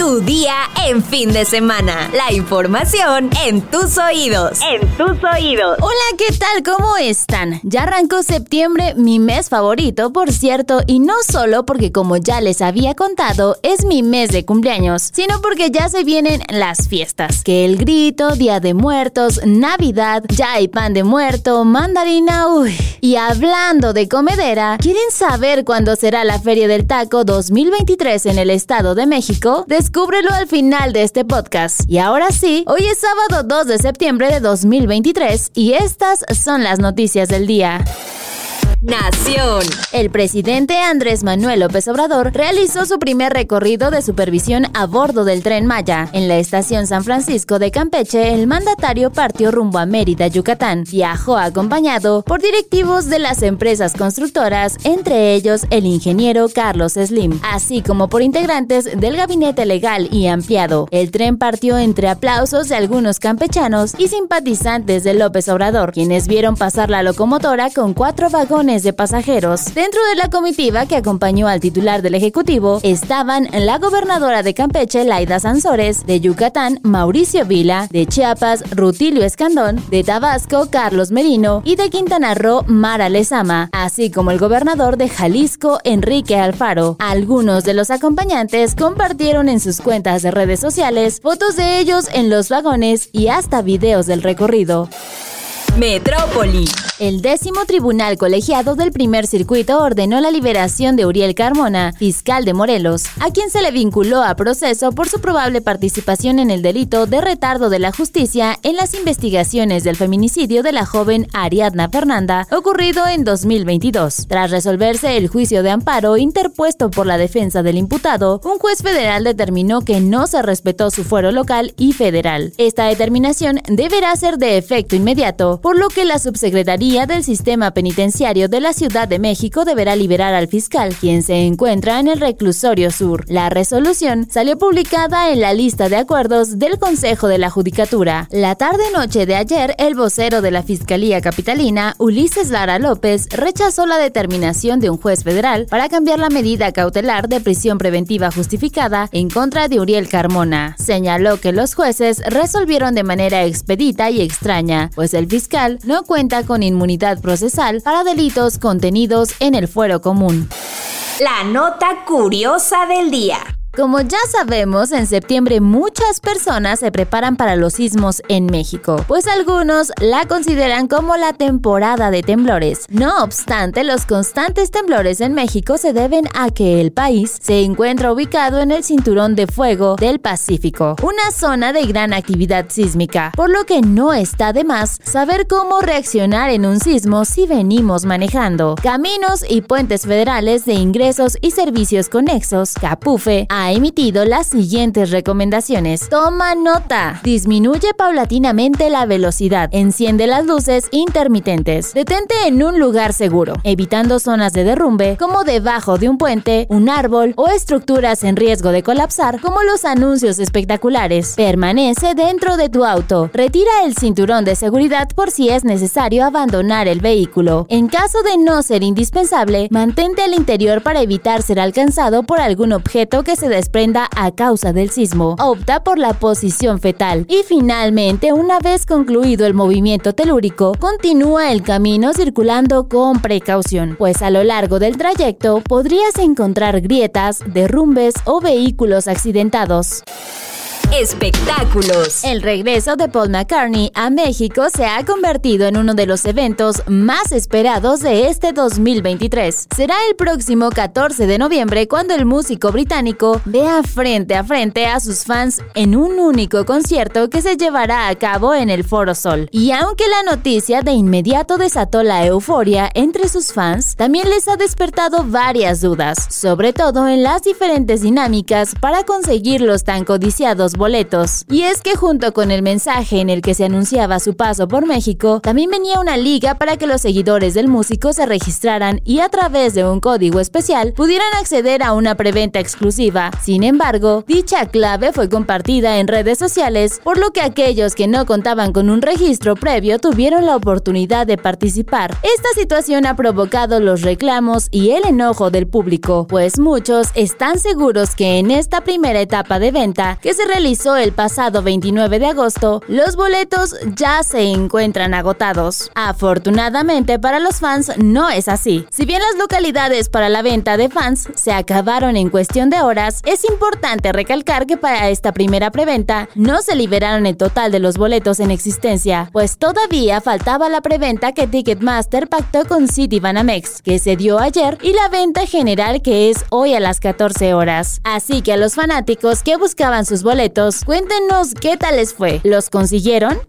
Tu día en fin de semana. La información en tus oídos. En tus oídos. Hola, ¿qué tal? ¿Cómo están? Ya arrancó septiembre, mi mes favorito, por cierto, y no solo porque como ya les había contado, es mi mes de cumpleaños, sino porque ya se vienen las fiestas. Que el grito, Día de Muertos, Navidad, ya hay pan de muerto, mandarina, uy. Y hablando de comedera, ¿quieren saber cuándo será la Feria del Taco 2023 en el Estado de México? Descúbrelo al final de este podcast. Y ahora sí, hoy es sábado 2 de septiembre de 2023 y estas son las noticias del día. Nación. El presidente Andrés Manuel López Obrador realizó su primer recorrido de supervisión a bordo del tren Maya. En la estación San Francisco de Campeche, el mandatario partió rumbo a Mérida, Yucatán. Viajó acompañado por directivos de las empresas constructoras, entre ellos el ingeniero Carlos Slim, así como por integrantes del gabinete legal y ampliado. El tren partió entre aplausos de algunos campechanos y simpatizantes de López Obrador, quienes vieron pasar la locomotora con cuatro vagones de pasajeros. Dentro de la comitiva que acompañó al titular del Ejecutivo estaban la gobernadora de Campeche, Laida Sansores, de Yucatán, Mauricio Vila, de Chiapas, Rutilio Escandón, de Tabasco, Carlos Merino y de Quintana Roo, Mara Lezama, así como el gobernador de Jalisco, Enrique Alfaro. Algunos de los acompañantes compartieron en sus cuentas de redes sociales fotos de ellos en los vagones y hasta videos del recorrido. Metrópoli. El décimo tribunal colegiado del primer circuito ordenó la liberación de Uriel Carmona, fiscal de Morelos, a quien se le vinculó a proceso por su probable participación en el delito de retardo de la justicia en las investigaciones del feminicidio de la joven Ariadna Fernanda, ocurrido en 2022. Tras resolverse el juicio de amparo interpuesto por la defensa del imputado, un juez federal determinó que no se respetó su fuero local y federal. Esta determinación deberá ser de efecto inmediato, por lo que la subsecretaría del Sistema Penitenciario de la Ciudad de México deberá liberar al fiscal, quien se encuentra en el reclusorio sur. La resolución salió publicada en la lista de acuerdos del Consejo de la Judicatura. La tarde-noche de ayer, el vocero de la Fiscalía Capitalina, Ulises Lara López, rechazó la determinación de un juez federal para cambiar la medida cautelar de prisión preventiva justificada en contra de Uriel Carmona. Señaló que los jueces resolvieron de manera expedita y extraña, pues el fiscal no cuenta con inmunidad procesal para delitos contenidos en el fuero común. La nota curiosa del día. Como ya sabemos, en septiembre muchas personas se preparan para los sismos en México, pues algunos la consideran como la temporada de temblores. No obstante, los constantes temblores en México se deben a que el país se encuentra ubicado en el cinturón de fuego del Pacífico, una zona de gran actividad sísmica, por lo que no está de más saber cómo reaccionar en un sismo si venimos manejando. Caminos y puentes federales de ingresos y servicios conexos, CAPUFE, emitido las siguientes recomendaciones. Toma nota. Disminuye paulatinamente la velocidad. Enciende las luces intermitentes. Detente en un lugar seguro, evitando zonas de derrumbe como debajo de un puente, un árbol o estructuras en riesgo de colapsar como los anuncios espectaculares. Permanece dentro de tu auto. Retira el cinturón de seguridad por si es necesario abandonar el vehículo. En caso de no ser indispensable, mantente al interior para evitar ser alcanzado por algún objeto que se desprenda a causa del sismo. Opta por la posición fetal. Y finalmente, una vez concluido el movimiento telúrico, continúa el camino circulando con precaución, pues a lo largo del trayecto podrías encontrar grietas, derrumbes o vehículos accidentados. Espectáculos. El regreso de Paul McCartney a México se ha convertido en uno de los eventos más esperados de este 2023. Será el próximo 14 de noviembre cuando el músico británico vea frente a frente a sus fans en un único concierto que se llevará a cabo en el Foro Sol. Y aunque la noticia de inmediato desató la euforia entre sus fans, también les ha despertado varias dudas, sobre todo en las diferentes dinámicas para conseguir los tan codiciados boletos. Y es que junto con el mensaje en el que se anunciaba su paso por México, también venía una liga para que los seguidores del músico se registraran y a través de un código especial pudieran acceder a una preventa exclusiva. Sin embargo, dicha clave fue compartida en redes sociales, por lo que aquellos que no contaban con un registro previo tuvieron la oportunidad de participar. Esta situación ha provocado los reclamos y el enojo del público, pues muchos están seguros que en esta primera etapa de venta, que se el pasado 29 de agosto, los boletos ya se encuentran agotados. Afortunadamente para los fans no es así. Si bien las localidades para la venta de fans se acabaron en cuestión de horas, es importante recalcar que para esta primera preventa no se liberaron el total de los boletos en existencia, pues todavía faltaba la preventa que Ticketmaster pactó con City Banamex, que se dio ayer, y la venta general que es hoy a las 14 horas. Así que a los fanáticos que buscaban sus boletos, cuéntenos qué tal les fue. ¿Los consiguieron?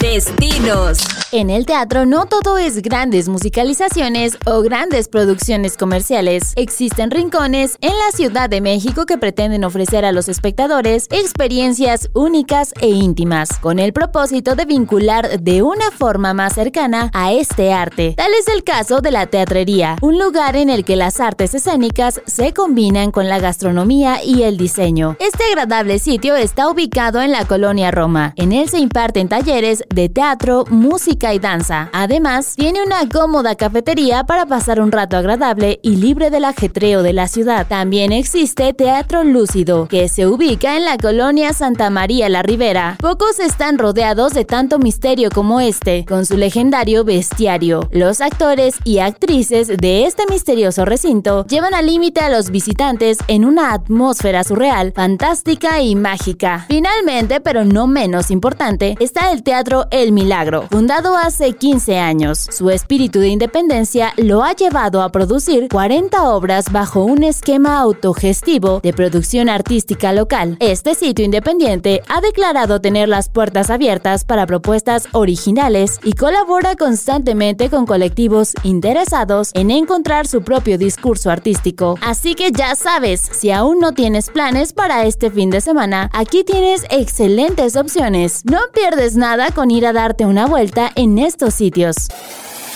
Destinos. En el teatro no todo es grandes musicalizaciones o grandes producciones comerciales. Existen rincones en la Ciudad de México que pretenden ofrecer a los espectadores experiencias únicas e íntimas, con el propósito de vincular de una forma más cercana a este arte. Tal es el caso de la teatrería, un lugar en el que las artes escénicas se combinan con la gastronomía y el diseño. Este agradable sitio está ubicado en la colonia Roma. En él se imparten talleres de teatro, música y danza. Además, tiene una cómoda cafetería para pasar un rato agradable y libre del ajetreo de la ciudad. También existe Teatro Lúcido, que se ubica en la colonia Santa María la Ribera. Pocos están rodeados de tanto misterio como este, con su legendario bestiario. Los actores y actrices de este misterioso recinto llevan al límite a los visitantes en una atmósfera surreal, fantástica y mágica. Finalmente, pero no menos importante, está el Teatro el Milagro, fundado hace 15 años. Su espíritu de independencia lo ha llevado a producir 40 obras bajo un esquema autogestivo de producción artística local. Este sitio independiente ha declarado tener las puertas abiertas para propuestas originales y colabora constantemente con colectivos interesados en encontrar su propio discurso artístico. Así que ya sabes, si aún no tienes planes para este fin de semana, aquí tienes excelentes opciones. No pierdes nada con ir a darte una vuelta en estos sitios.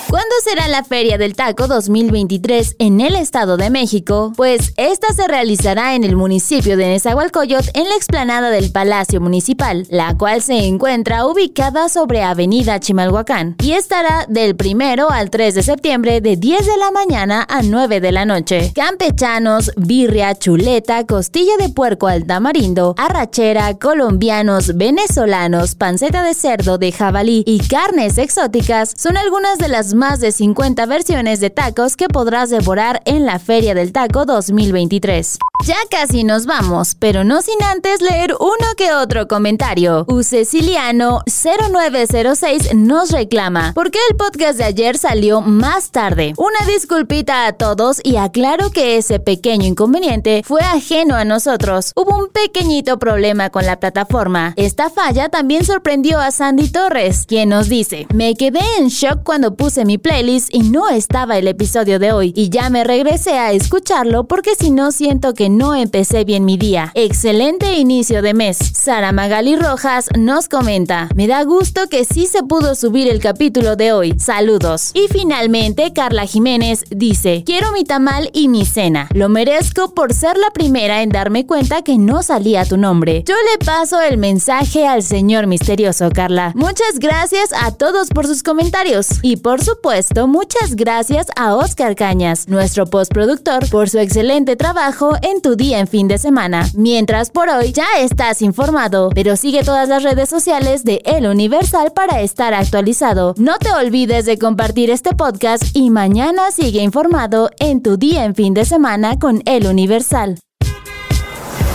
¿Cuándo será la Feria del Taco 2023 en el Estado de México? Pues esta se realizará en el municipio de Nezahualcóyotl en la explanada del Palacio Municipal, la cual se encuentra ubicada sobre Avenida Chimalhuacán y estará del 1 al 3 de septiembre de 10 de la mañana a 9 de la noche. Campechanos, birria, chuleta, costilla de puerco al tamarindo, arrachera, colombianos, venezolanos, panceta de cerdo, de jabalí y carnes exóticas son algunas de las más de 50 versiones de tacos que podrás devorar en la Feria del Taco 2023. Ya casi nos vamos, pero no sin antes leer uno que otro comentario. Uceciliano 0906 nos reclama, ¿por qué el podcast de ayer salió más tarde? Una disculpita a todos y aclaro que ese pequeño inconveniente fue ajeno a nosotros. Hubo un pequeñito problema con la plataforma. Esta falla también sorprendió a Sandy Torres, quien nos dice, me quedé en shock cuando puse mi playlist y no estaba el episodio de hoy y ya me regresé a escucharlo porque si no siento que no empecé bien mi día. Excelente inicio de mes. Sara Magali Rojas nos comenta, me da gusto que sí se pudo subir el capítulo de hoy. Saludos. Y finalmente Carla Jiménez dice, quiero mi tamal y mi cena. Lo merezco por ser la primera en darme cuenta que no salía tu nombre. Yo le paso el mensaje al señor misterioso, Carla. Muchas gracias a todos por sus comentarios y por su supuesto, muchas gracias a Oscar Cañas, nuestro postproductor, por su excelente trabajo en tu día en fin de semana. Mientras por hoy ya estás informado, pero sigue todas las redes sociales de El Universal para estar actualizado. No te olvides de compartir este podcast y mañana sigue informado en tu día en fin de semana con El Universal.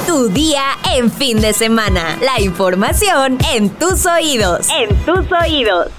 Tu día en fin de semana. La información en tus oídos. En tus oídos.